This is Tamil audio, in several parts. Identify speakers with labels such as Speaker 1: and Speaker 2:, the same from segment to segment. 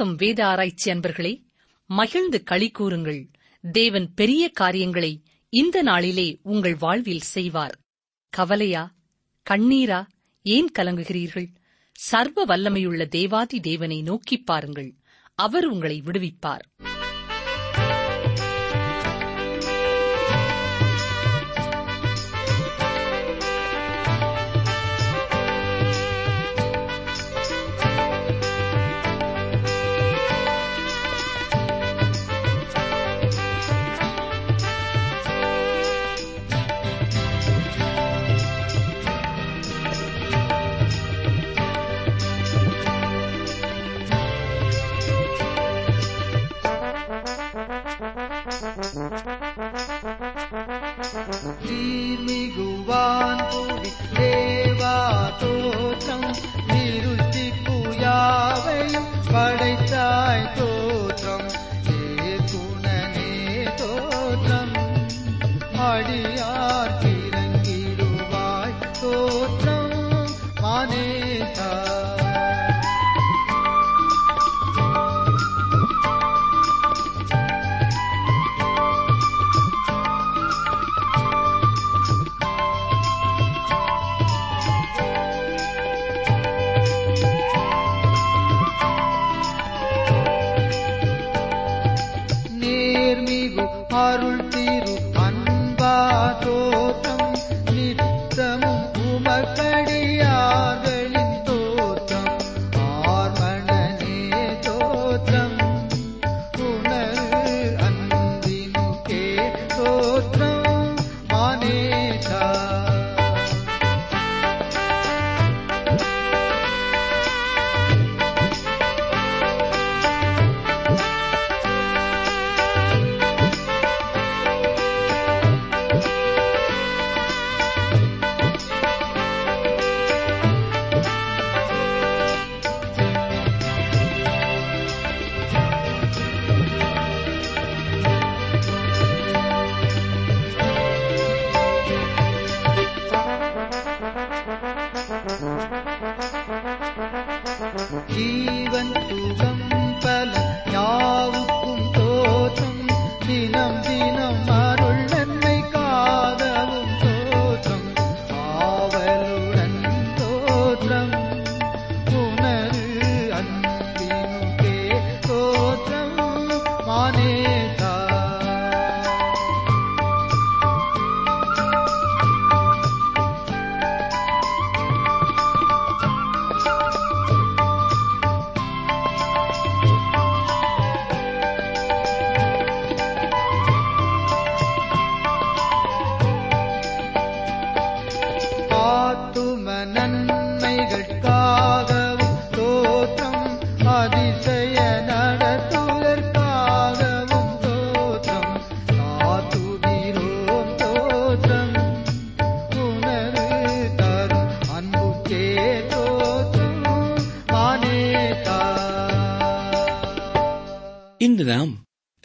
Speaker 1: வணக்கம் வேத ஆராய்ச்சி அன்பர்களே. மகிழ்ந்து களி கூறுங்கள். தேவன் பெரிய காரியங்களை இந்த நாளிலே உங்கள் வாழ்வில் செய்வார். கவலையா? கண்ணீரா? ஏன் கலங்குகிறீர்கள்? சர்வ வல்லமையுள்ள தேவாதி தேவனை நோக்கிப் பாருங்கள். அவர் உங்களை விடுவிப்பார்.
Speaker 2: அடியார்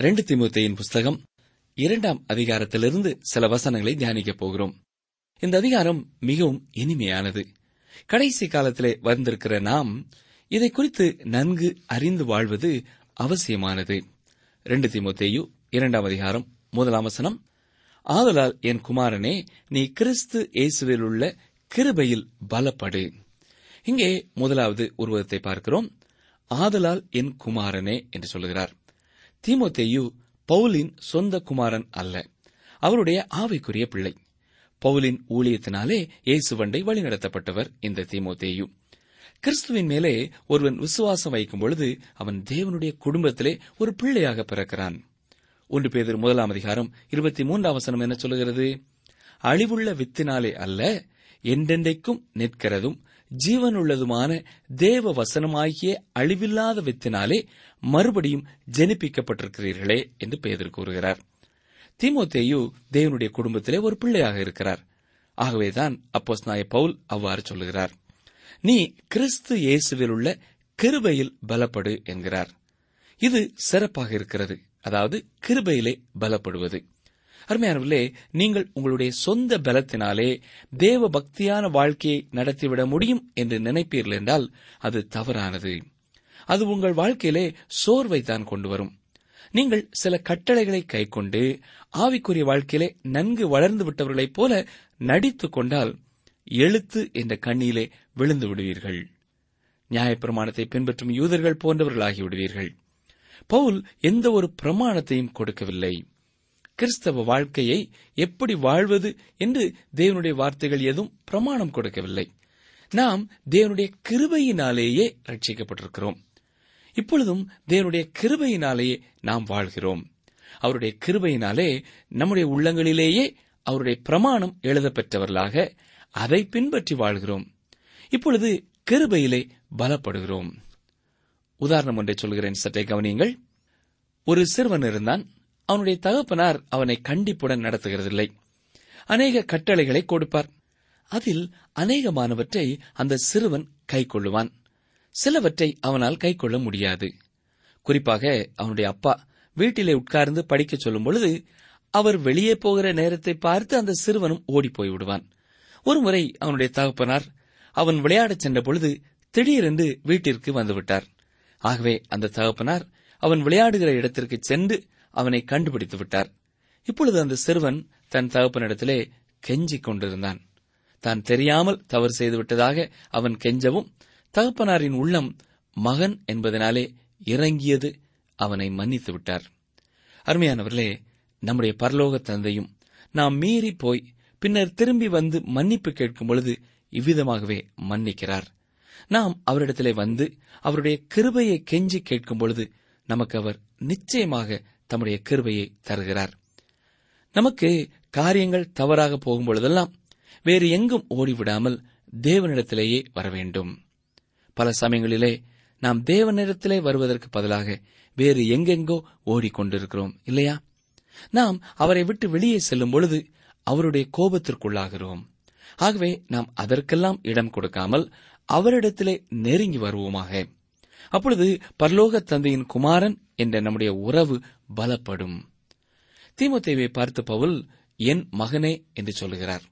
Speaker 3: ரெண்டு திமுத்தையின் புஸ்தகம் இரண்டாம் அதிகாரத்திலிருந்து சில வசனங்களை தியானிக்கப் போகிறோம். இந்த அதிகாரம் மிகவும் இனிமையானது. கடைசி காலத்திலே வந்திருக்கிற நாம் இதை குறித்து நன்கு அறிந்து வாழ்வது அவசியமானது. ரெண்டு திமுத்தேயு இரண்டாம் அதிகாரம் முதலாம் வசனம் ஆதலால் என் குமாரனே நீ கிறிஸ்து இயேசுவில் உள்ள கிருபையில் பலப்படு. இங்கே முதலாவது உருவத்தை பார்க்கிறோம். ஆதலால் என் குமாரனே என்று சொல்லுகிறார். தீமோத்தேயு பவுலின் சொந்த குமாரன் அல்ல. அவருடைய ஆவைக்குரிய பிள்ளை. பவுலின் ஊழியத்தினாலே இயேசுவண்டை வழிநடத்தப்பட்டவர் இந்த தீமோத்தேயு. கிறிஸ்துவின் மேலே ஒருவன் விசுவாசம் வைக்கும் பொழுது அவன் தேவனுடைய குடும்பத்திலே ஒரு பிள்ளையாக பிறக்கிறான். ஒன்று பேதர் முதலாம் அதிகாரம் இருபத்தி மூன்றாம் வசனம் என்ன சொல்லுகிறது? அழிவுள்ள வித்தினாலே அல்ல என்றென்றைக்கும் நிற்கிறதும் ஜீவனுள்ளதுமான தேவ வசனமாகிய அழிவில்லாத வித்தினாலே மறுபடியும் ஜெனிப்பிக்கப்பட்டிருக்கிறீர்களே என்று பேதர் கூறுகிறார். திமுத்தேயு தேவனுடைய குடும்பத்திலே ஒரு பிள்ளையாக இருக்கிறார். ஆகவேதான் அப்போஸ் நாய பவுல் அவ்வாறு சொல்லுகிறார். நீ கிறிஸ்து இயேசுவில் உள்ள கிருபையில் பலப்படு என்கிறார். இது சிறப்பாக இருக்கிறது. அதாவது கிருபையிலே பலப்படுவது. அருமையானவர்களே நீங்கள் உங்களுடைய சொந்த பலத்தினாலே தேவ பக்தியான வாழ்க்கையை நடத்திவிட முடியும் என்று நினைப்பீர்கள் என்றால் அது தவறானது. அது உங்கள் வாழ்க்கையிலே சோர்வை தான் கொண்டு வரும். நீங்கள் சில கட்டளைகளை கைக்கொண்டு ஆவிக்குரிய வாழ்க்கையிலே நன்கு வளர்ந்து விட்டவர்களைப் போல நடித்துக் கொண்டால் எழுத்து என்ற கண்ணியிலே விழுந்து விடுவீர்கள். நியாயப்பிரமாணத்தை பின்பற்றும் யூதர்கள் போன்றவர்களாகி விடுவீர்கள். பவுல் எந்த ஒரு பிரமாணத்தையும் கொடுக்கவில்லை. கிறிஸ்தவ வாழ்க்கையை எப்படி வாழ்வது என்று தேவனுடைய வார்த்தைகள் எதுவும் பிரமாணம் கொடுக்கவில்லை. நாம் தேவனுடைய கிருபையினாலேயே ரட்சிக்கப்பட்டிருக்கிறோம் இப்பொழுதும் தேவனுடைய கிருபையினாலேயே நாம் வாழ்கிறோம். அவருடைய கிருபையினாலே நம்முடைய உள்ளங்களிலேயே அவருடைய பிரமாணம் எழுதப்பெற்றவர்களாக அதை பின்பற்றி வாழ்கிறோம். இப்பொழுது கிருபையிலே பலப்படுகிறோம். உதாரணம் ஒன்றை சொல்கிறேன் சற்றே கவனியுங்கள். ஒரு சிறுவன் இருந்தான். அவனுடைய தகப்பனார் அவனை கண்டிப்புடன் நடத்துகிறதில்லை. அநேக கட்டளைகளை கொடுப்பார். அதில் அநேகமானவற்றை அந்த சிறுவன் கைக்கொள்ளுவான். சிலவற்றை அவனால் கைக்கொள்ள முடியாது. குறிப்பாக அவனுடைய அப்பா வீட்டிலே உட்கார்ந்து படிக்கச் சொல்லும் பொழுது அவர் வெளியே போகிற நேரத்தை பார்த்து அந்த சிறுவனும் ஓடிப்போய் விடுவான். ஒருமுறை அவனுடைய தகப்பனார் அவன் விளையாடச் சென்ற பொழுது திடீரென்று வீட்டிற்கு வந்துவிட்டார். ஆகவே அந்த தகப்பனார் அவன் விளையாடுகிற இடத்திற்கு சென்று அவனை கண்டுபிடித்து விட்டார். இப்பொழுது அந்த சிறுவன் தன் தகப்பனிடத்திலே கெஞ்சிக் கொண்டிருந்தான். தான் தெரியாமல் தவறு செய்துவிட்டதாக அவன் கெஞ்சவும் தகப்பனாரின் உள்ளம் மகன் என்பதனாலே இறங்கியது அவனை மன்னித்து விட்டார். அருமையானவர்களே நம்முடைய பரலோக தந்தையும் நாம் மீறி போய் பின்னர் திரும்பி வந்து மன்னிப்பு கேட்கும் பொழுது இவ்விதமாகவே மன்னிக்கிறார். நாம் அவரிடத்திலே வந்து அவருடைய கிருபையை கெஞ்சி கேட்கும் பொழுது நமக்கு அவர் நிச்சயமாக தம்முடைய கிருபையை தருகிறார். நமக்கு காரியங்கள் தவறாக போகும்பொழுதெல்லாம் வேறு எங்கும் ஓடிவிடாமல் தேவனிடத்திலேயே வர வேண்டும் பல சமயங்களிலே நாம் தேவனிடத்திலே வருவதற்கு பதிலாக வேறு எங்கெங்கோ ஓடிக்கொண்டிருக்கிறோம் இல்லையா? நாம் அவரை விட்டு வெளியே செல்லும் பொழுது அவருடைய கோபத்திற்குள்ளாகிறோம். ஆகவே நாம் அதற்கெல்லாம் இடம் கொடுக்காமல் அவரிடத்திலே நெருங்கி வருவோமாக. அப்பொழுது பரலோக தந்தையின் குமாரன் என்ற நம்முடைய உறவு பலப்படும். தீமத்தேவை பார்த்து பவுல் என் மகனே என்று சொல்லுகிறார்.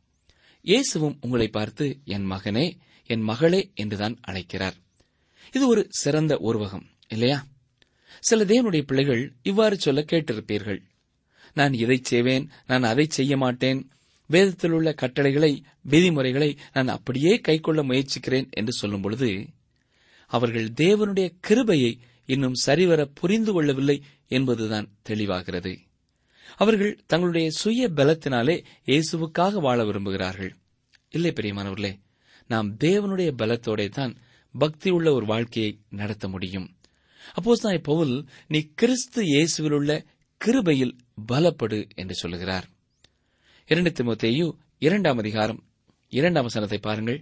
Speaker 3: இயேசுவும் உங்களை பார்த்து என் மகனே என் மகளே என்றுதான் அழைக்கிறார். இது ஒரு சிறந்த உருவகம் இல்லையா? சில தேவனுடைய பிள்ளைகள் இவ்வாறு சொல்ல கேட்டிருப்பீர்கள். நான் இதை செய்வேன் நான் அதை செய்ய மாட்டேன். வேதத்தில் உள்ள கட்டளைகளை விதிமுறைகளை நான் அப்படியே கைக்கொள்ள முயற்சிக்கிறேன் என்று சொல்லும் பொழுது அவர்கள் தேவனுடைய கிருபையை இன்னும் சரிவர புரிந்து கொள்ளவில்லை என்பதுதான் தெளிவாகிறது. அவர்கள் தங்களுடைய சுய பலத்தினாலே இயேசுவுக்காக வாழ விரும்புகிறார்கள். இல்லை பெரியமானவர்களே நாம் தேவனுடைய பலத்தோட தான் பக்தி உள்ள ஒரு வாழ்க்கையை நடத்த முடியும். அப்போஸ் நான் பவுல் நீ கிறிஸ்து இயேசுவில் உள்ள கிருபையில் பலப்படு என்று சொல்லுகிறார். இரண்டு திமுத்தேயு இரண்டாம் அதிகாரம் இரண்டாம் வசனத்தை பாருங்கள்.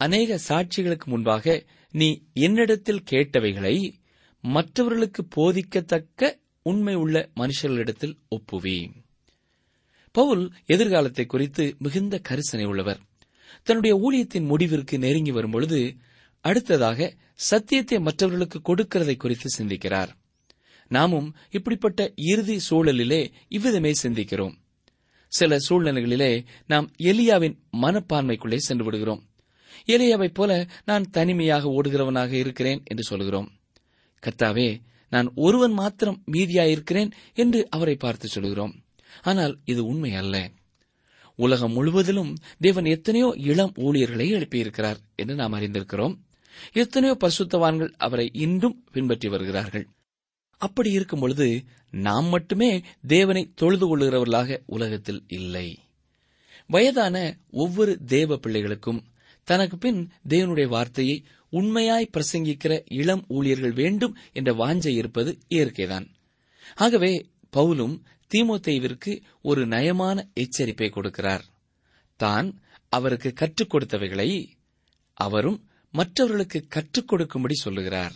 Speaker 3: அநேக சாட்சிகளுக்கு முன்பாக நீ என்னிடத்தில் கேட்டவைகளை மற்றவர்களுக்கு போதிக்கத்தக்க உண்மை உள்ள மனுஷர்களிடத்தில் ஒப்புவி. பவுல் எதிர்காலத்தை குறித்து மிகுந்த கரிசனை உள்ளவர். தன்னுடைய ஊழியத்தின் முடிவிற்கு நெருங்கி வரும்பொழுது அடுத்ததாக சத்தியத்தை மற்றவர்களுக்கு கொடுக்கிறதை குறித்து சிந்திக்கிறார். நாமும் இப்படிப்பட்ட இறுதி சூழலிலே இவ்விதமே சிந்திக்கிறோம். சில சூழ்நிலைகளிலே நாம் எலியாவின் மனப்பான்மைக்குள்ளே சென்று விடுகிறோம். எலியாவைப் போல நான் தனிமையாக ஓடுகிறவனாக இருக்கிறேன் என்று சொல்கிறோம். கர்த்தாவே நான் ஒருவன் மாத்திரம் மீதியாயிருக்கிறேன் என்று அவரை பார்த்து சொல்கிறோம். ஆனால் இது உண்மை அல்ல. உலகம் முழுவதிலும் தேவன் எத்தனையோ இளம் ஊழியர்களை எழுப்பியிருக்கிறார் என்று நாம் அறிந்திருக்கிறோம். எத்தனையோ பரிசுத்தவான்கள் அவரை இன்றும் பின்பற்றி வருகிறார்கள். அப்படி இருக்கும் பொழுது நாம் மட்டுமே தேவனை தொழுது கொள்ளுகிறவர்களாக உலகத்தில் இல்லை. வயதான ஒவ்வொரு தேவ பிள்ளைகளுக்கும் தனக்கு பின் தேவனுடைய வார்த்தையை உண்மையாய் பிரசங்கிக்கிற இளம் ஊழியர்கள் வேண்டும் என்ற வாஞ்சை இருப்பது இயற்கைதான். ஆகவே பவுலும் தீமோத்தேவிற்கு ஒரு நயமான எச்சரிப்பை கொடுக்கிறார். தான் அவருக்கு கற்றுக் கொடுத்தவைகளை அவரும் மற்றவர்களுக்கு கற்றுக் கொடுக்கும்படி சொல்லுகிறார்.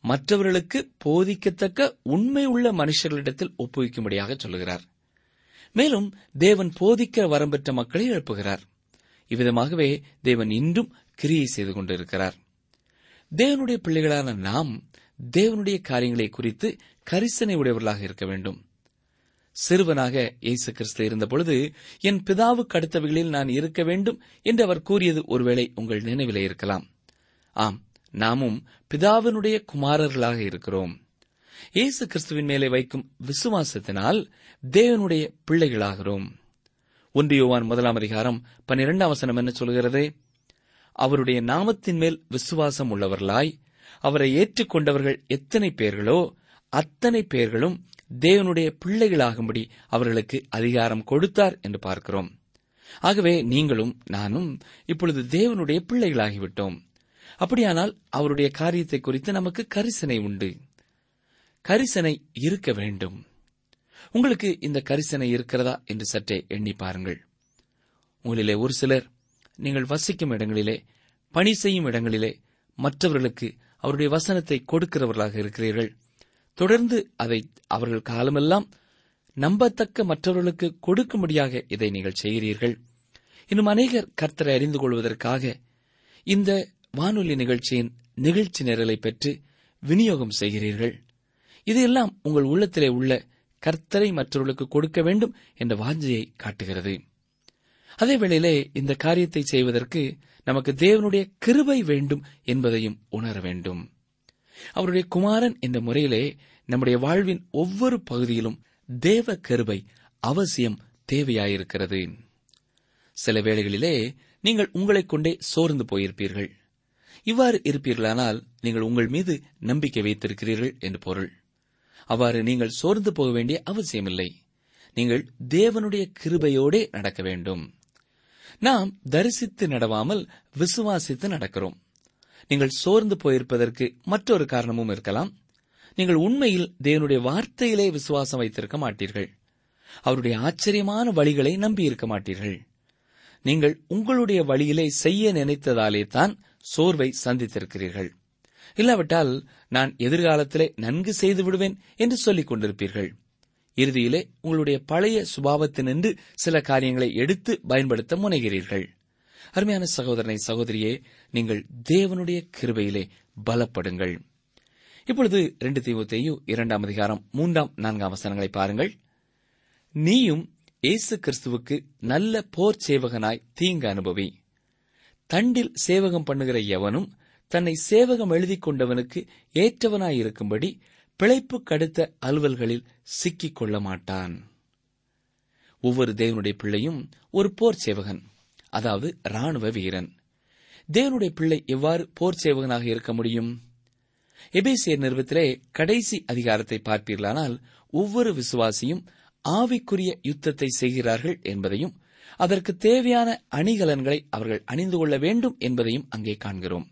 Speaker 3: மற்றவர்களுக்கு போதிக்கத்தக்க உண்மை உள்ள மனுஷர்களிடத்தில் ஒப்புவிக்கும்படியாக சொல்லுகிறார். மேலும் தேவன் போதிக்க வரம்பெற்ற மக்களை எழுப்புகிறார். இவ்விதமாகவே தேவன் இன்றும் கிரியை செய்து கொண்டிருக்கிறார். தேவனுடைய பிள்ளைகளான நாம் தேவனுடைய காரியங்களை குறித்து கரிசனை உடையவர்களாக இருக்க வேண்டும். சிறுவனாக இயேசு கிறிஸ்து இருந்தபொழுது என் பிதாவுக்கு அடுத்தவைகளில் நான் இருக்க வேண்டும் என்று அவர் கூறியது ஒருவேளை உங்கள் நினைவிலே இருக்கலாம். ஆம் நாமும் பிதாவினுடைய குமாரர்களாக இருக்கிறோம். இயேசு கிறிஸ்துவின் மேலே வைக்கும் விசுவாசத்தினால் தேவனுடைய பிள்ளைகளாகிறோம். ஒன்று யோவான் முதலாம் அதிகாரம் பன்னிரெண்டாம் வசனம் என்ன சொல்கிறது அவருடைய நாமத்தின் மேல் விசுவாசம் உள்ளவர்களாய் அவரை ஏற்றுக்கொண்டவர்கள் எத்தனை பேர்களோ அத்தனை பேர்களும் தேவனுடைய பிள்ளைகளாகும்படி அவர்களுக்கு அதிகாரம் கொடுத்தார் என்று பார்க்கிறோம். ஆகவே நீங்களும் நானும் இப்பொழுது தேவனுடைய பிள்ளைகளாகிவிட்டோம். அப்படியானால் அவருடைய காரியத்தை குறித்து நமக்கு கரிசனை உண்டு. கரிசனை இருக்க வேண்டும். உங்களுக்கு இந்த கரிசனை இருக்கிறதா என்று சற்றே எண்ணி பாருங்கள். உங்களிலே ஒரு சிலர் நீங்கள் வசிக்கும் இடங்களிலே பணி செய்யும் இடங்களிலே மற்றவர்களுக்கு அவருடைய வசனத்தை கொடுக்கிறவர்களாக இருக்கிறீர்கள். தொடர்ந்து அதை அவர்கள் காலமெல்லாம் நம்பத்தக்க மற்றவர்களுக்கு கொடுக்கும்படியாக இதை நீங்கள் செய்கிறீர்கள். இன்னும் அநேகர் கர்த்தரை அறிந்து கொள்வதற்காக இந்த வானொலி நிகழ்ச்சியின் நிகழ்ச்சி நிரலை பெற்று விநியோகம் செய்கிறீர்கள். இதையெல்லாம் உங்கள் உள்ளத்திலே உள்ள கர்த்தரை மற்றவர்களுக்கு கொடுக்க வேண்டும் என்ற வாஞ்சையை காட்டுகிறது. அதே வேளையிலே இந்த காரியத்தை செய்வதற்கு நமக்கு தேவனுடைய கிருபை வேண்டும் என்பதையும் உணர வேண்டும். அவருடைய குமாரன் என்ற முறையிலே நம்முடைய வாழ்வின் ஒவ்வொரு பகுதியிலும் தேவ கருவை அவசியம் தேவையாயிருக்கிறது. சில வேளைகளிலே நீங்கள் உங்களைக் கொண்டே சோர்ந்து போயிருப்பீர்கள். இவ்வாறு இருப்பீர்களானால் நீங்கள் உங்கள் மீது நம்பிக்கை வைத்திருக்கிறீர்கள் என்று பொருள். அவ்வாறு நீங்கள் சோர்ந்து போக வேண்டிய அவசியமில்லை. நீங்கள் தேவனுடைய கிருபையோடே நடக்க வேண்டும். நாம் தரிசித்து நடவாமல் விசுவாசித்து நடக்கிறோம். நீங்கள் சோர்ந்து போயிருப்பதற்கு மற்றொரு காரணமும் இருக்கலாம். நீங்கள் உண்மையில் தேவனுடைய வார்த்தையிலே விசுவாசம் வைத்திருக்க மாட்டீர்கள். அவருடைய ஆச்சரியமான வழிகளை நம்பியிருக்க மாட்டீர்கள். நீங்கள் உங்களுடைய வழியிலே செய்ய நினைத்ததாலே தான் சோர்வை சந்தித்திருக்கிறீர்கள். இல்லாவிட்டால் நான் எதிர்காலத்திலே நன்கு செய்து விடுவேன் என்று சொல்லிக் கொண்டிருப்பீர்கள். இறுதியிலே உங்களுடைய பழைய சுபாவத்தினின்று சில காரியங்களை எடுத்து பயன்படுத்த முனைகிறீர்கள். அருமையான சகோதரனை சகோதரியே நீங்கள் தேவனுடைய கிருபையிலே பலப்படுங்கள். இப்பொழுது ரெண்டு தீவுத்தையு இரண்டாம் அதிகாரம் மூன்றாம் நான்காம் வசனங்களை பாருங்கள். நீயும் இயேசு கிறிஸ்துவுக்கு நல்ல போர் சேவகனாய் தீங்கு அனுபவி. தண்டில் சேவகம் பண்ணுகிற எவனும் தன்னை சேவகம் எழுதிக் கொண்டவனுக்கு ஏற்றவனாயிருக்கும்படி பிழைப்பு கடுத்த அலுவல்களில் சிக்கிக் கொள்ள மாட்டான். ஒவ்வொரு தேவனுடைய பிள்ளையும் ஒரு போர் சேவகன் அதாவது ராணுவ வீரன். தேவனுடைய பிள்ளை எவ்வாறு போர் சேவகனாக இருக்க முடியும்? எபேசியர் நிறுவத்திலே கடைசி அதிகாரத்தை பார்ப்பீர்களானால் ஒவ்வொரு விசுவாசியும் ஆவிக்குரிய யுத்தத்தை செய்கிறார்கள் என்பதையும் அதற்கு தேவையான அணிகலன்களை அவர்கள் அணிந்து கொள்ள வேண்டும் என்பதையும் அங்கே காண்கிறோம்.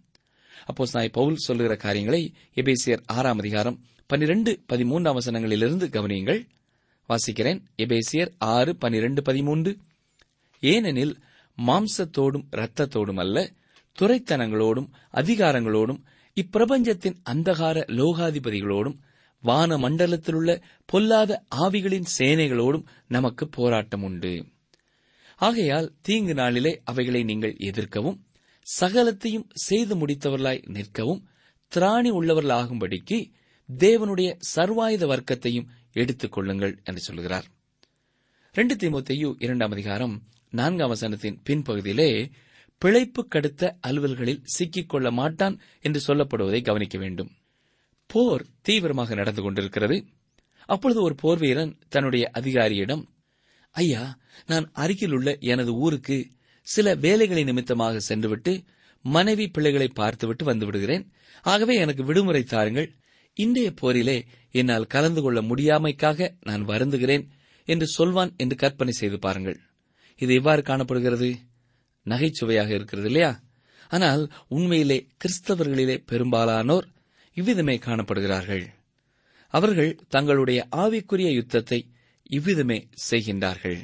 Speaker 3: அப்போ சாய் பவுல் சொல்லுகிற காரியங்களை எபேசியர் ஆறாம் அதிகாரம் பனிரெண்டு பதிமூன்றாம் வசனங்களிலிருந்து கவனியுங்கள். வாசிக்கிறேன். எபேசியர் ஆறு பனிரெண்டு பதிமூன்று. ஏனெனில் மாம்சத்தோடும் இரத்தத்தோடும் அல்ல துறைத்தனங்களோடும் அதிகாரங்களோடும் இப்பிரபஞ்சத்தின் அந்தகார லோகாதிபதிகளோடும் வான மண்டலத்திலுள்ள பொல்லாத ஆவிகளின் சேனைகளோடும் நமக்கு போராட்டம் உண்டு ஆகையால் தீங்கு நாளிலே அவைகளை நீங்கள் எதிர்க்கவும் சகலத்தையும் செய்து முடித்தவர்களாய் நிற்கவும் திராணி உள்ளவர்களாகும்படிக்கு தேவனுடைய சர்வாயுத வர்க்கத்தையும் எடுத்துக் கொள்ளுங்கள் என்று சொல்கிறார். ரெண்டு தீமோத்தேயு இரண்டாம் அதிகாரம் நான்காம் வசனத்தின் பின்பகுதியிலே பிழைப்பு கடுத்த அலுவல்களில் சிக்கிக் கொள்ள மாட்டான் என்று சொல்லப்படுவதை கவனிக்க வேண்டும். போர் தீவிரமாக நடந்து கொண்டிருக்கிறது. அப்பொழுது ஒரு போர் வீரன் தன்னுடைய அதிகாரியிடம் ஐயா நான் அருகிலுள்ள எனது ஊருக்கு சில வேலைகளை நிமித்தமாக சென்றுவிட்டு மனைவி பிள்ளைகளை பார்த்துவிட்டு வந்து விடுகிறேன் ஆகவே எனக்கு விடுமுறை தாருங்கள். இன்றைய போரிலே என்னால் கலந்து கொள்ள முடியாமைக்காக நான் வருந்துகிறேன் என்று சொல்வான் என்று கற்பனை செய்து பாருங்கள். இது எவ்வாறு காணப்படுகிறது? நகைச்சுவையாக இருக்கிறது இல்லையா? ஆனால் உண்மையிலே கிறிஸ்தவர்களிலே பெரும்பாலானோர் இவ்விதமே காணப்படுகிறார்கள். அவர்கள் தங்களுடைய ஆவிக்குரிய யுத்தத்தை இவ்விதமே செய்கின்றார்கள்.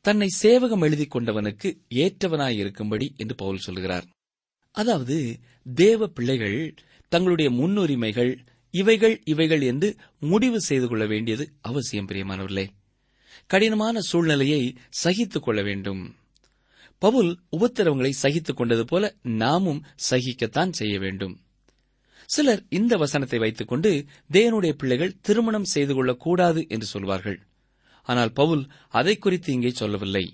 Speaker 3: தன்னை சேவகம் எழுதிக் கொண்டவனுக்கு ஏற்றவனாயிருக்கும்படி என்று பவுல் சொல்கிறார் அதாவது தேவ பிள்ளைகள் தங்களுடைய முன்னுரிமைகள் இவைகள் இவைகள் என்று முடிவு செய்து கொள்ள வேண்டியது அவசியம் பிரியமானவர்களே. கடினமான சூழ்நிலையை சகித்துக் கொள்ள வேண்டும். பவுல் உபத்திரவங்களை சகித்துக் கொண்டது போல நாமும் சகிக்கத்தான் செய்ய வேண்டும். சிலர் இந்த வசனத்தை வைத்துக் கொண்டு தேவனுடைய பிள்ளைகள் திருமணம் செய்து கொள்ளக்கூடாது என்று சொல்வார்கள். ஆனால் பவுல் அதை குறித்து இங்கே சொல்லவில்லை.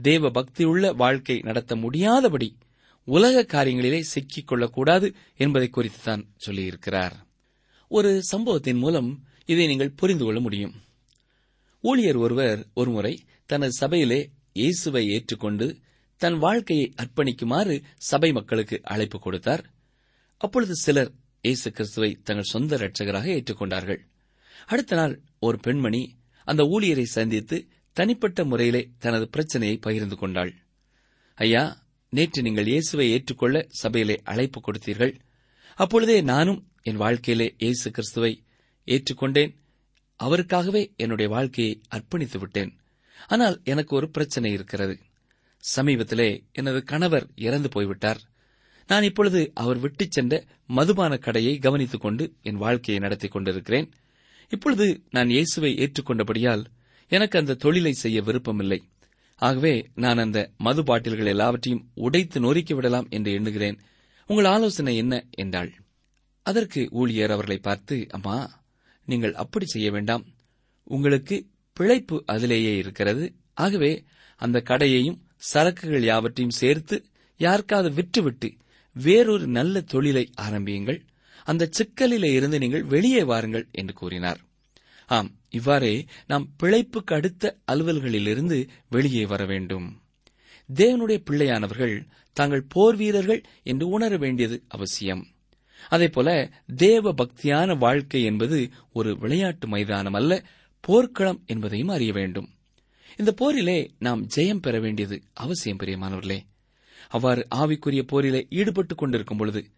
Speaker 3: தேவ பக்தியுள்ள வாழ்க்கை நடத்த முடியாதபடி உலக காரியங்களிலே சிக்கிக் கொள்ளக்கூடாது என்பதை குறித்து தான் சொல்லியிருக்கிறார். ஒரு சம்பவத்தின் மூலம் இதை நீங்கள் புரிந்து கொள்ள முடியும். ஊழியர் ஒருவர் ஒருமுறை தனது சபையிலே இயேசுவை ஏற்றுக்கொண்டு தன் வாழ்க்கையை அர்ப்பணிக்குமாறு சபை மக்களுக்கு அழைப்பு கொடுத்தார். அப்பொழுது சிலர் இயேசு கிறிஸ்துவை தங்கள் சொந்த இரட்சகராக ஏற்றுக்கொண்டார்கள். அடுத்த நாள் ஒரு பெண்மணி அந்த ஊழியரை சந்தித்து தனிப்பட்ட முறையிலே தனது பிரச்சனையை பகிர்ந்து கொண்டாள். ஐயா நேற்று நீங்கள் இயேசுவை ஏற்றுக்கொள்ள சபையிலே அழைப்பு கொடுத்தீர்கள். அப்பொழுதே நானும் என் வாழ்க்கையிலே இயேசு கிறிஸ்துவை ஏற்றுக்கொண்டேன். அவருக்காகவே என்னுடைய வாழ்க்கையை அர்ப்பணித்து விட்டேன். ஆனால் எனக்கு ஒரு பிரச்சனை இருக்கிறது. சமீபத்திலே எனது கணவர் இறந்து போய்விட்டார். நான் இப்பொழுது அவர் விட்டுச் சென்ற மதுபான கடையை கவனித்துக் கொண்டு என் வாழ்க்கையை நடத்திக் கொண்டிருக்கிறேன். இப்பொழுது நான் இயேசுவை ஏற்றுக்கொண்டபடியால் எனக்கு அந்த தொழிலை செய்ய விருப்பமில்லை. ஆகவே நான் அந்த மது பாட்டில்கள் எல்லாவற்றையும் உடைத்து நொறுக்கி விடலாம் என்று எண்ணுகிறேன். உங்கள் ஆலோசனை என்ன என்றாள். அதற்கு ஊழியர் அவர்களை பார்த்து அம்மா நீங்கள் அப்படி செய்ய வேண்டாம். உங்களுக்கு பிழைப்பு அதிலேயே இருக்கிறது. ஆகவே அந்த கடையையும் சரக்குகள் யாவற்றையும் சேர்த்து யாருக்காவது விற்றுவிட்டு வேறொரு நல்ல தொழிலை ஆரம்பியுங்கள். அந்த சிக்கலிலே இருந்து நீங்கள் வெளியே வாருங்கள் என்று கூறினார். ஆம் இவ்வாறே நாம் பிழைப்புக்கு அடுத்த அலுவல்களிலிருந்து வெளியே வர வேண்டும். தேவனுடைய பிள்ளையானவர்கள் தாங்கள் போர் வீரர்கள் என்று உணர வேண்டியது அவசியம். அதேபோல தேவ பக்தியான வாழ்க்கை என்பது ஒரு விளையாட்டு மைதானம் அல்ல போர்க்களம் என்பதையும் அறிய வேண்டும். இந்த போரிலே நாம் ஜெயம் பெற வேண்டியது அவசியம் பிரியமானவர்களே. அவ்வாறு ஆவிக்குரிய போரிலே ஈடுபட்டுக் கொண்டிருக்கும் பொழுது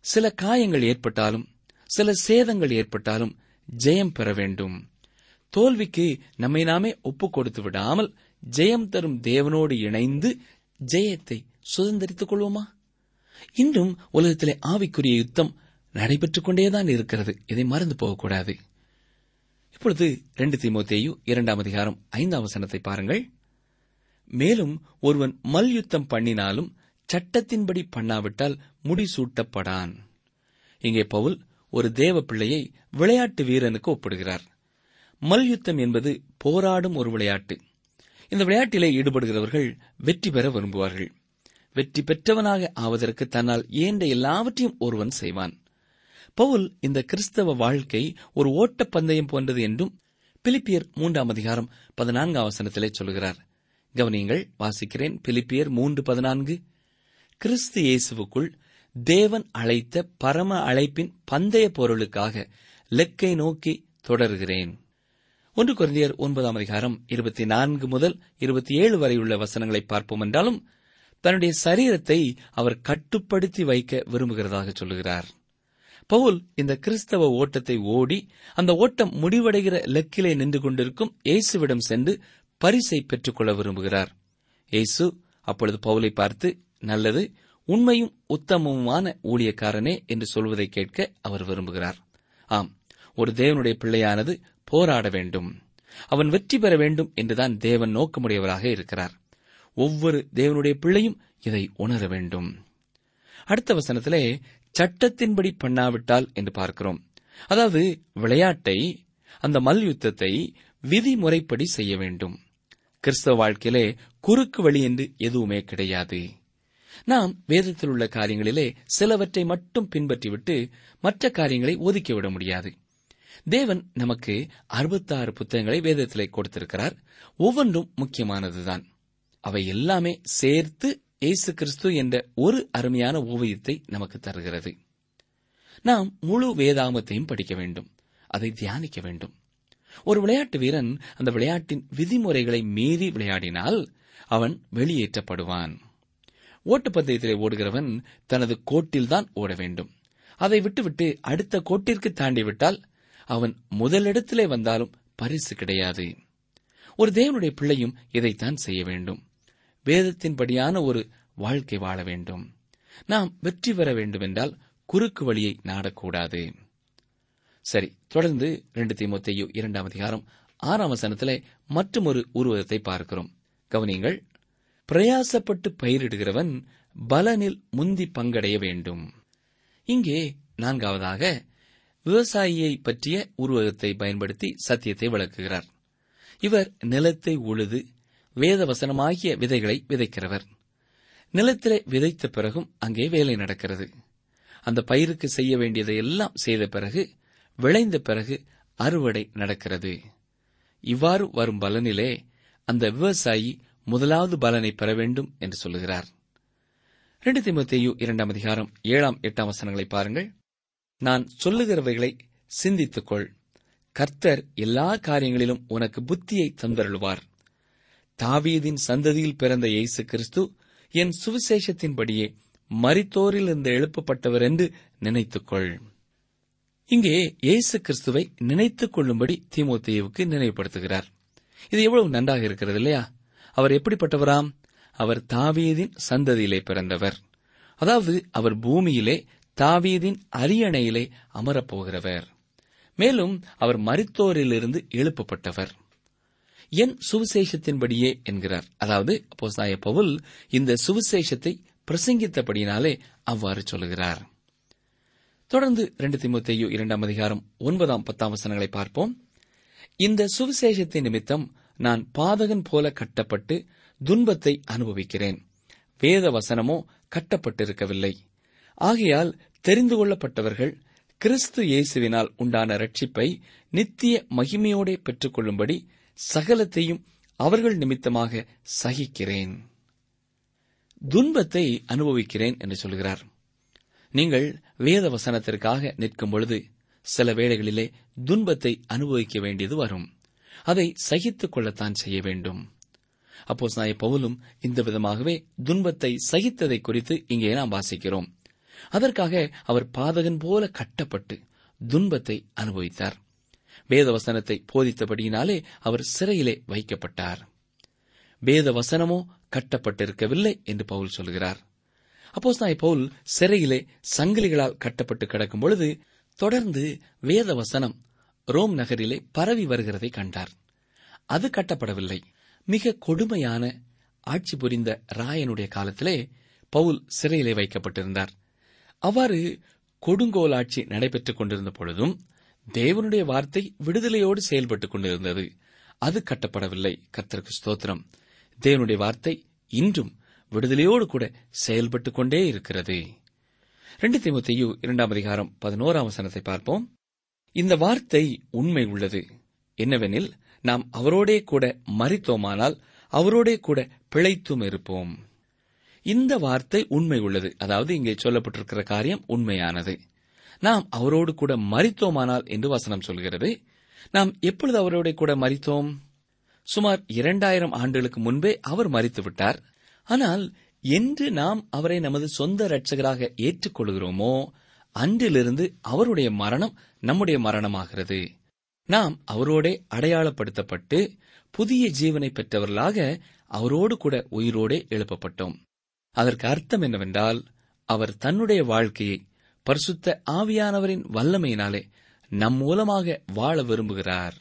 Speaker 3: சில காயங்கள் ஏற்பட்டாலும் சில சேதங்கள் ஏற்பட்டாலும் ஜெயம் பெற வேண்டும். தோல்விக்கு நம்மை நாமே ஒப்பு கொடுத்து விடாமல் ஜெயம் தரும் தேவனோடு இணைந்து ஜெயத்தை சுதந்திரித்துக் கொள்வோமா? இன்றும் உலகத்திலே ஆவிக்குரிய யுத்தம் நடைபெற்றுக் கொண்டேதான் இருக்கிறது. இதை மறந்து போகக்கூடாது. இப்பொழுது ரெண்டு திமுத்தேயு இரண்டாம் அதிகாரம் ஐந்தாம் வசனத்தை பாருங்கள். மேலும் ஒருவன் மல்யுத்தம் பண்ணினாலும் சட்டத்தின்படி பண்ணாவிட்டால் முடிசூட்டப்படான் இங்கே பவுல் ஒரு தேவ பிள்ளையை விளையாட்டு வீரனுக்கு ஒப்பிடுகிறார். மல்யுத்தம் என்பது போராடும் ஒரு விளையாட்டு. இந்த விளையாட்டிலே ஈடுபடுகிறவர்கள் வெற்றி பெற விரும்புவார்கள். வெற்றி பெற்றவனாக ஆவதற்கு தன்னால் இயன்ற எல்லாவற்றையும் ஒருவன் செய்வான். பவுல் இந்த கிறிஸ்தவ வாழ்க்கை ஒரு ஓட்டப்பந்தயம் போன்றது என்றும் பிலிப்பியர் மூன்றாம் அதிகாரம் பதினான்காம் வசனத்திலே சொல்கிறார் கவனியங்கள் வாசிக்கிறேன். பிலிப்பியர் மூன்று பதினான்கு கிறிஸ்து இயேசுவுக்குள் தேவன் அழைத்த பரம அழைப்பின் பந்தய பொருளுக்காக லெக்கை நோக்கி தொடர்கிறேன். ஒன்று குழந்தையர் ஒன்பதாம் அதிகாரம் இருபத்தி நான்கு முதல் இருபத்தி ஏழு வரை உள்ள வசனங்களை பார்ப்போம் என்றாலும் தன்னுடைய சரீரத்தை அவர் கட்டுப்படுத்தி வைக்க விரும்புகிறதாக சொல்லுகிறார். பவுல் இந்த கிறிஸ்தவ ஓட்டத்தை ஓடி அந்த ஓட்டம் முடிவடைகிற லெக்கிலே நின்று கொண்டிருக்கும் இயேசுவிடம் சென்று பரிசை பெற்றுக்கொள்ள விரும்புகிறார். இயேசு அப்பொழுது பவுலை பார்த்து நல்லது உண்மையும் உத்தமமுமான ஊழியக்காரனே என்று சொல்வதை கேட்க அவர் விரும்புகிறார். ஆம் ஒரு தேவனுடைய பிள்ளையானது போராட வேண்டும். அவன் வெற்றி பெற வேண்டும் என்றுதான் தேவன் நோக்கமுடையவராக இருக்கிறார். ஒவ்வொரு தேவனுடைய பிள்ளையும் இதை உணர வேண்டும். அடுத்த வசனத்திலே சட்டத்தின்படி பண்ணாவிட்டால் என்று பார்க்கிறோம். அதாவது விளையாட்டை அந்த மல்யுத்தத்தை விதிமுறைப்படி செய்ய வேண்டும். கிறிஸ்தவ வாழ்க்கையிலே குறுக்கு வழி என்று எதுவுமே கிடையாது. நாம் வேதத்தில் உள்ள காரியங்களிலே சிலவற்றை மட்டும் பின்பற்றிவிட்டு மற்ற காரியங்களை ஒதுக்கிவிட முடியாது. தேவன் நமக்கு அறுபத்தாறு புத்தகங்களை வேதத்திலே கொடுத்திருக்கிறார். ஒவ்வொன்றும் முக்கியமானதுதான். அவை எல்லாமே சேர்த்து இயேசு கிறிஸ்து என்ற ஒரு அருமையான ஓவியத்தை நமக்கு தருகிறது. நாம் முழு வேதாமத்தையும் படிக்க வேண்டும். அதை தியானிக்க வேண்டும். ஒரு விளையாட்டு வீரன் அந்த விளையாட்டின் விதிமுறைகளை மீறி விளையாடினால் அவன் வெளியேற்றப்படுவான். ஓட்டப்பந்தயத்திலே ஓடுகிறவன் தனது கோட்டில்தான் ஓட வேண்டும். அதை விட்டுவிட்டு அடுத்த கோட்டிற்கு தாண்டிவிட்டால் அவன் முதலிடத்திலே வந்தாலும் பரிசு கிடையாது. ஒரு தேவனுடைய பிள்ளையும் இதைத்தான் செய்ய வேண்டும். வேதத்தின்படியான ஒரு வாழ்க்கை வாழ வேண்டும். நாம் வெற்றி பெற வேண்டுமென்றால் குறுக்கு வழியை நாடக்கூடாது. சரி தொடர்ந்து ரெண்டு தீமோத்தேயு இரண்டாம் அதிகாரம் ஆறாம் வசனத்திலே மற்றொரு உருவத்தை பார்க்கிறோம். கவனியங்கள். பிரயாசப்பட்டு பயிரிடுகிறவன் பலனில் முந்தி பங்கடைய வேண்டும். இங்கே நான்காவதாக விவசாயியை பற்றிய உருவகத்தை பயன்படுத்தி சத்தியத்தை விளக்குகிறார். இவர் நிலத்தை உழுது வேதவசனமாகிய விதைகளை விதைக்கிறவர். நிலத்திலே விதைத்த பிறகும் அங்கே வேலை நடக்கிறது. அந்த பயிருக்கு செய்ய வேண்டியதை எல்லாம் செய்த பிறகு விளைந்த பிறகு அறுவடை நடக்கிறது. இவ்வாறு வரும் பலனிலே அந்த விவசாயி முதலாவது பலனை பெற வேண்டும் என்று சொல்லுகிறார். ரெண்டு திமுத்தையு இரண்டாம் அதிகாரம் ஏழாம் எட்டாம் வசனங்களை பாருங்கள். நான் சொல்லுகிறவைகளை சிந்தித்துக்கொள். கர்த்தர் எல்லா காரியங்களிலும் உனக்கு புத்தியை தந்தருள்வார். தாவீதின் சந்ததியில் பிறந்த இயேசு கிறிஸ்து என் சுவிசேஷத்தின்படியே மரித்தோரிலிருந்து எழுப்பப்பட்டவர் என்று நினைத்துக்கொள். இங்கே இயேசு கிறிஸ்துவை நினைத்துக் கொள்ளும்படி தீமோத்தேயுவுக்கு நினைவுபடுத்துகிறார். இது எவ்வளவு நன்றாக இருக்கிறது இல்லையா? அவர் எப்படிப்பட்டவராம்? அவர் தாவீதின் சந்ததியிலே பிறந்தவர். அதாவது அவர் பூமியிலே தாவீதின் அரியணையிலே அமரப்போகிறவர். மேலும் அவர் மரித்தோரிலிருந்து எழுப்பப்பட்டவர். என் சுவிசேஷத்தின்படியே என்கிறார். அதாவது அப்போஸ்தாய பவுல் இந்த சுவிசேஷத்தை பிரசங்கித்தபடியினாலே அவ்வாறு சொல்கிறார் தொடர்ந்து ரெண்டு திமுத்தையு இரண்டாம் அதிகாரம் ஒன்பதாம் பத்தாம் வசனங்களை பார்ப்போம். இந்த சுவிசேஷத்தின் நிமித்தம் நான் பாதகன் போல கட்டப்பட்டு துன்பத்தை அனுபவிக்கிறேன். வேத வசனமோ கட்டப்பட்டிருக்கவில்லை. ஆகையால் தெரிந்து கொள்ளப்பட்டவர்கள் கிறிஸ்து இயேசுவினால் உண்டான ரட்சிப்பை நித்திய மகிமையோடே பெற்றுக்கொள்ளும்படி சகலத்தையும் அவர்கள் நிமித்தமாக சகிக்கிறேன். துன்பத்தை அனுபவிக்கிறேன் என்று சொல்கிறார். நீங்கள் வேத வசனத்திற்காக நிற்கும் பொழுது சில வேளைகளிலே துன்பத்தை அனுபவிக்க வேண்டியது வரும். அதை சகித்துக் கொள்ளத்தான் செய்ய வேண்டும். அப்போ நாய பவுலும் இந்த விதமாகவே துன்பத்தை சகித்ததை குறித்து இங்கே நாம் வாசிக்கிறோம். அதற்காக அவர் பாதகன் போல கட்டப்பட்டு துன்பத்தை அனுபவித்தார். வேத வசனத்தை போதித்தபடியினாலே அவர் சிறையிலே வைக்கப்பட்டார். வேத வசனமோ கட்டப்பட்டிருக்கவில்லை என்று பவுல் சொல்கிறார். அப்போஸ் நாய் பவுல் சிறையிலே சங்கிலிகளால் கட்டப்பட்டு கிடக்கும் பொழுது தொடர்ந்து வேத வசனம் ரோம் நகரிலே பரவி வருகிறதை கண்டார். அது கட்டப்படவில்லை. மிக கொடுமையான ஆட்சி புரிந்த ராயனுடைய காலத்திலே பவுல் சிறையிலே வைக்கப்பட்டிருந்தார். அவ்வாறு கொடுங்கோல் ஆட்சி நடைபெற்றுக் கொண்டிருந்த பொழுதும் தேவனுடைய வார்த்தை விடுதலையோடு செயல்பட்டுக் கொண்டிருந்தது. அது கட்டப்படவில்லை. கர்த்தருக்கு ஸ்தோத்திரம். தேவனுடைய வார்த்தை இன்றும் விடுதலையோடு கூட செயல்பட்டுக் கொண்டே இருக்கிறது. ரெண்டு திமுத்தையு இரண்டாம் அதிகாரம் பதினோராம் வசனத்தை பார்ப்போம். இந்த வார்த்தை உண்மை உள்ளது. என்னவெனில் நாம் அவரோடே கூட மறித்தோமானால் அவரோடே கூட பிழைத்தும் இருப்போம். இந்த வார்த்தை உண்மை உள்ளது. அதாவது இங்கே சொல்லப்பட்டிருக்கிற காரியம் உண்மையானது. நாம் அவரோடு கூட மறித்தோமானால் என்று வசனம் சொல்கிறது. நாம் எப்பொழுது அவரோட கூட மறித்தோம்? சுமார் இரண்டாயிரம் ஆண்டுகளுக்கு முன்பே அவர் மறித்து விட்டார். ஆனால் என்று நாம் அவரை நமது சொந்த இரட்சகராக ஏற்றுக்கொள்கிறோமோ அன்றிலிருந்து அவருடைய மரணம் நம்முடைய மரணமாகிறது. நாம் அவரோடே அடையாளப்படுத்தப்பட்டு புதிய ஜீவனை பெற்றவர்களாக அவரோடு கூட உயிரோடே எழுப்பப்பட்டோம். அதற்கு அர்த்தம் என்னவென்றால் அவர் தன்னுடைய வாழ்க்கையை பரிசுத்த ஆவியானவரின் வல்லமையினாலே நம் மூலமாக வாழ விரும்புகிறார்.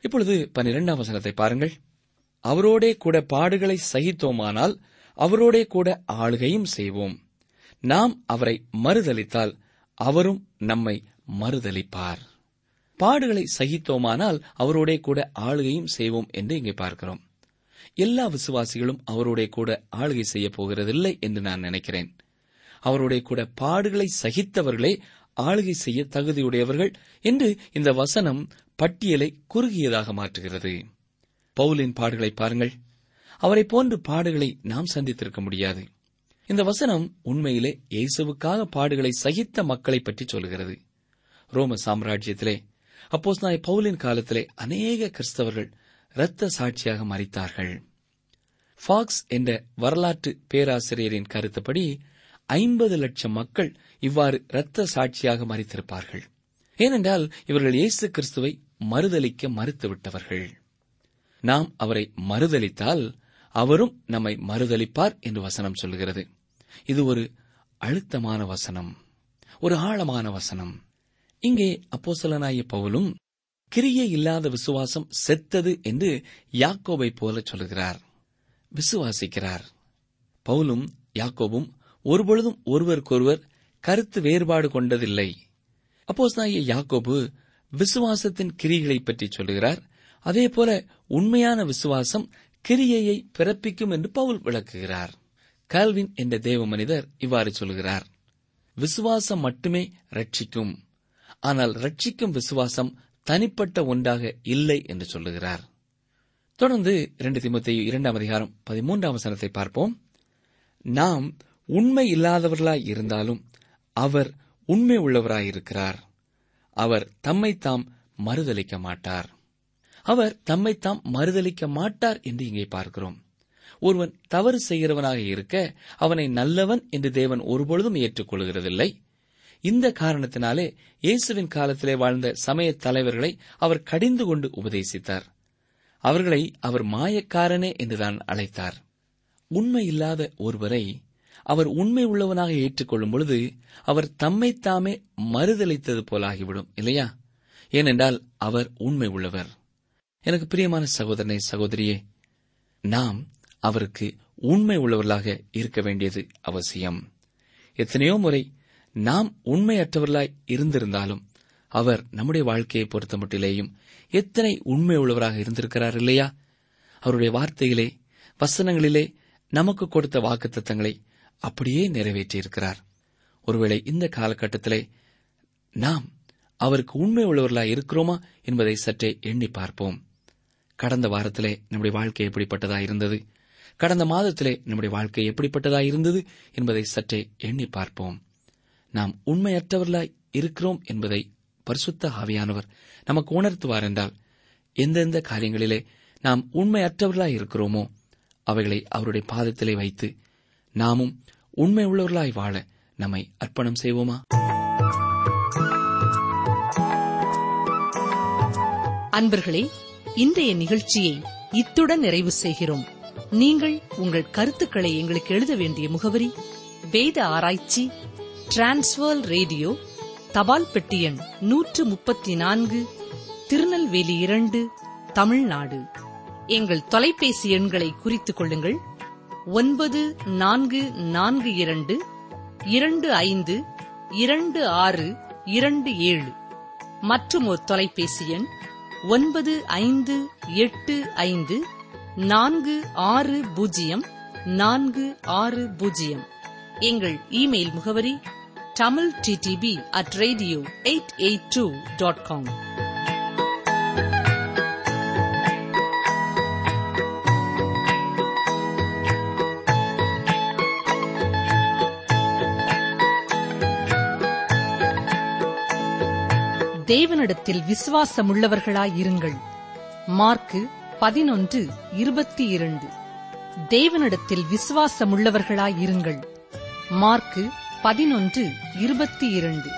Speaker 3: இப்பொழுது பன்னிரெண்டாம் வசனத்தை பாருங்கள். அவரோடே கூட பாடுகளை சகித்தோமானால் அவரோடே கூட ஆளுகையும் செய்வோம். நாம் அவரை மறுதளித்தால் அவரும் நம்மை மறுதளிப்பார் பாடுகளை சகித்தோமானால் அவரோடே கூட ஆளுகையும் செய்வோம் என்று இங்கே பார்க்கிறோம். எல்லா விசுவாசிகளும் அவரோட கூட ஆளுகை செய்ய போகிறதில்லை என்று நான் நினைக்கிறேன். அவருடைய கூட பாடுகளை சகித்தவர்களே ஆளுகை செய்ய தகுதியுடையவர்கள் என்று இந்த வசனம் பட்டியலை குறுகியதாக மாற்றுகிறது. பவுலின் பாடுகளை பாருங்கள். அவரை போன்று பாடுகளை நாம் சந்தித்திருக்க முடியாது. இந்த வசனம் உண்மையிலே இயேசுவுக்காக பாடுகளை சகித்த மக்களை பற்றி சொல்கிறது. ரோம சாம்ராஜ்யத்திலே அப்போஸ் நாய் பவுலின் காலத்திலே அநேக கிறிஸ்தவர்கள் இரத்த சாட்சியாக மறித்தார்கள் ஃபாக்ஸ் என்ற வரலாற்று பேராசிரியரின் கருத்துப்படி ஐம்பது லட்சம் மக்கள் இவ்வாறு இரத்த சாட்சியாக மறித்திருப்பார்கள் ஏனென்றால் இவர்கள் இயேசு கிறிஸ்துவை மறுதலிக்க மறுத்துவிட்டவர்கள். நாம் அவரை மறுதலித்தால் அவரும் நம்மை மறுதலிப்பார் என்று வசனம் சொல்கிறது இது ஒரு அழுத்தமான வசனம். ஒரு ஆழமான வசனம். இங்கே அப்போசலனாய பவுலும் கிரியை இல்லாத விசுவாசம் செத்தது என்று யாக்கோபை போல சொல்கிறார். விசுவாசிக்கிறார். பவுலும் யாக்கோபும் ஒருபொழுதும் ஒருவருக்கொருவர் கருத்து வேறுபாடு கொண்டதில்லை. அப்போஸ்தலனாகிய யாக்கோபு விசுவாசத்தின் கிரிகளை பற்றி சொல்லுகிறார் அதேபோல உண்மையான விசுவாசம் கிரியையை பிறப்பிக்கும் என்று பவுல் விளக்குகிறார். கால்வின் என்ற தேவ மனிதர் இவ்வாறு சொல்கிறார். விசுவாசம் மட்டுமே ரட்சிக்கும். ஆனால் ரட்சிக்கும் விசுவாசம் தனிப்பட்ட ஒன்றாக இல்லை என்று சொல்லுகிறார். தொடர்ந்து இரண்டு திமுத்தையும் இரண்டாம் அதிகாரம் பதிமூன்றாம் வசனத்தை பார்ப்போம். நாம் உண்மை இல்லாதவர்களாய் இருந்தாலும் அவர் உண்மை உள்ளவராயிருக்கிறார். அவர் தம்மைத்தாம் மறுதலிக்க மாட்டார். அவர் தம்மைத்தாம் மறுதலிக்க மாட்டார் என்று இங்கே பார்க்கிறோம். ஒருவன் தவறு செய்கிறவனாக இருக்க அவனை நல்லவன் என்று தேவன் ஒருபொழுதும் ஏற்றுக்கொள்கிறதில்லை. இந்த காரணத்தினாலே இயேசுவின் காலத்திலே வாழ்ந்த சமய தலைவர்களை அவர் கடிந்து கொண்டு உபதேசித்தார். அவர்களை அவர் மாயக்காரனே என்றுதான் அழைத்தார். உண்மை இல்லாத ஒருவரை அவர் உண்மை உள்ளவனாக ஏற்றுக்கொள்ளும் பொழுது அவர் தம்மைத்தாமே மறுதளித்தது போலாகிவிடும் இல்லையா? ஏனென்றால் அவர் உண்மை உள்ளவர். எனக்கு பிரியமான சகோதரனை சகோதரியே நாம் அவருக்கு உண்மை உள்ளவர்களாக இருக்க வேண்டியது அவசியம். எத்தனையோ முறை நாம் உண்மையற்றவர்களாய் இருந்திருந்தாலும் அவர் நம்முடைய வாழ்க்கையை பொறுத்தமட்டிலேயும் எத்தனை உண்மை உள்ளவராக இருந்திருக்கிறார் இல்லையா? அவருடைய வார்த்தையிலே வசனங்களிலே நமக்கு கொடுத்த வாக்குத்தத்தங்களை அப்படியே நிறைவேற்றியிருக்கிறார். ஒருவேளை இந்த காலகட்டத்திலே நாம் அவருக்கு உண்மை உள்ளவர்களாக இருக்கிறோமா என்பதை சற்றே எண்ணி பார்ப்போம். கடந்த வாரத்திலே நம்முடைய வாழ்க்கை எப்படிப்பட்டதா இருந்தது? கடந்த மாதத்திலே நம்முடைய வாழ்க்கை எப்படிப்பட்டதா இருந்தது என்பதை சற்றே எண்ணி பார்ப்போம். நாம் உண்மையற்றவர்களாய் இருக்கிறோம் என்பதை பரிசுத்த ஆவியானவர் நமக்கு உணர்த்துவார் என்றால் எந்தெந்த காரியங்களிலே நாம் உண்மையற்றவர்களாய் இருக்கிறோமோ அவைகளை அவருடைய பாதத்திலே வைத்து நாமும் உண்மை உள்ளவர்களாய் வாழ நம்மை அர்ப்பணம் செய்வோமா?
Speaker 1: அன்பர்களே இன்றைய நிகழ்ச்சியை இத்துடன் நிறைவு செய்கிறோம். நீங்கள் உங்கள் கருத்துக்களை எங்களுக்கு எழுத வேண்டிய முகவரி வேத ஆராய்ச்சி டிரான்ஸ்வர் ரேடியோ தபால் பெட்டி எண் நூற்று முப்பத்தி நான்கு திருநெல்வேலி இரண்டு தமிழ்நாடு. எங்கள் தொலைபேசி எண்களை குறித்துக் கொள்ளுங்கள். ஒன்பது நான்கு நான்கு இரண்டு இரண்டு ஐந்து இரண்டு ஆறு இரண்டு ஏழு. மற்றும் ஒரு தொலைபேசி எண் ஒன்பது ஐந்து எட்டு ஐந்து நான்கு ஆறு பூஜ்ஜியம் நான்கு ஆறு பூஜ்ஜியம். எங்கள் இமெயில் முகவரி Tamil DTP at radio eight eight two dot com தேவனிடத்தில் விசுவாசமுள்ளவர்களாயிருங்கள் மார்க்கு பதினொன்று இருபத்தி இரண்டு. தேவனிடத்தில் விசுவாசமுள்ளவர்களாயிருங்கள் மார்க்கு பதினொன்று இருபத்தி இரண்டு.